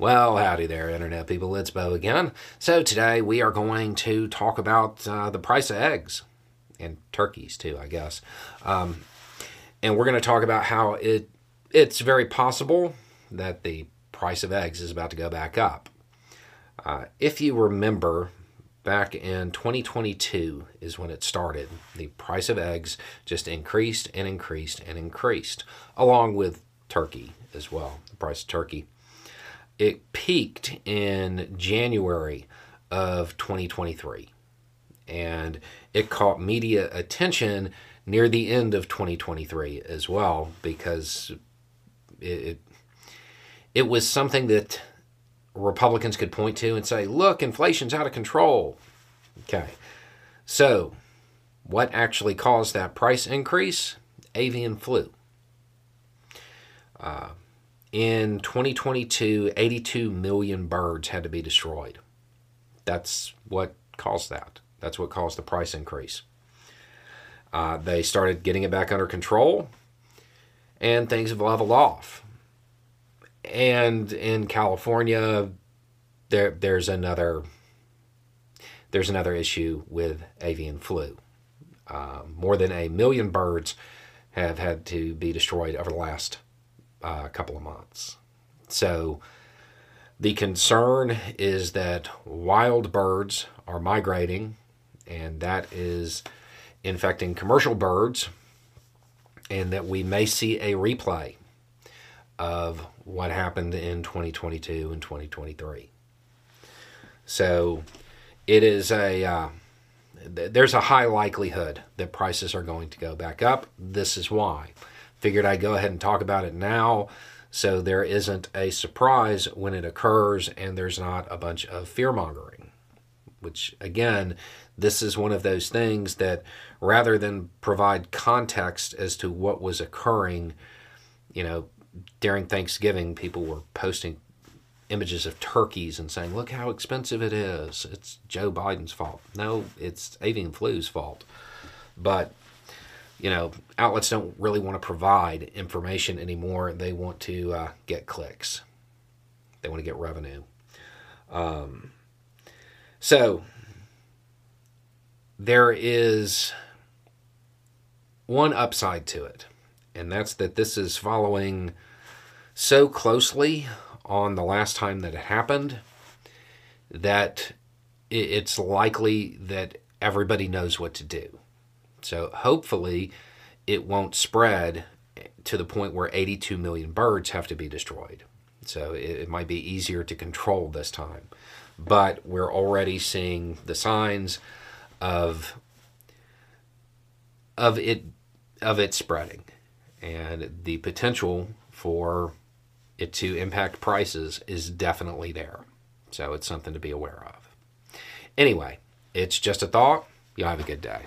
Well, howdy there, Internet people. It's Beau again. So, today we are going to talk about uh, the price of eggs and turkeys, too, I guess. Um, and we're going to talk about how it it's very possible that the price of eggs is about to go back up. Uh, if you remember, back in 2022 is when it started. The price of eggs just increased and increased and increased, along with turkey as well, the price of turkey it peaked in January of 2023 and it caught media attention near the end of 2023 as well because it it was something that Republicans could point to and say, "Look, inflation's out of control." Okay. So, what actually caused that price increase? Avian flu. Uh, in 2022, 82 million birds had to be destroyed. That's what caused that. That's what caused the price increase. Uh, they started getting it back under control, and things have leveled off. And in California, there there's another there's another issue with avian flu. Uh, more than a million birds have had to be destroyed over the last uh, couple of months. So the concern is that wild birds are migrating, and that is infecting commercial birds, and that we may see a replay of what happened in 2022 and 2023. So it is a uh, there's a high likelihood that prices are going to go back up. This is why figured I'd go ahead and talk about it now so there isn't a surprise when it occurs and there's not a bunch of fear mongering. Which, again, this is one of those things that rather than provide context as to what was occurring, you know, during Thanksgiving, people were posting images of turkeys and saying, look how expensive it is. It's Joe Biden's fault. No, it's avian flu's fault. But you know, outlets don't really want to provide information anymore. They want to uh, get clicks. They want to get revenue. Um, so there is one upside to it, and that's that this is following so closely on the last time that it happened that it's likely that everybody knows what to do. So hopefully it won't spread to the point where 82 million birds have to be destroyed. So it, it might be easier to control this time. But we're already seeing the signs of of it of it spreading and the potential for it to impact prices is definitely there. So it's something to be aware of. Anyway, it's just a thought. Y'all have a good day.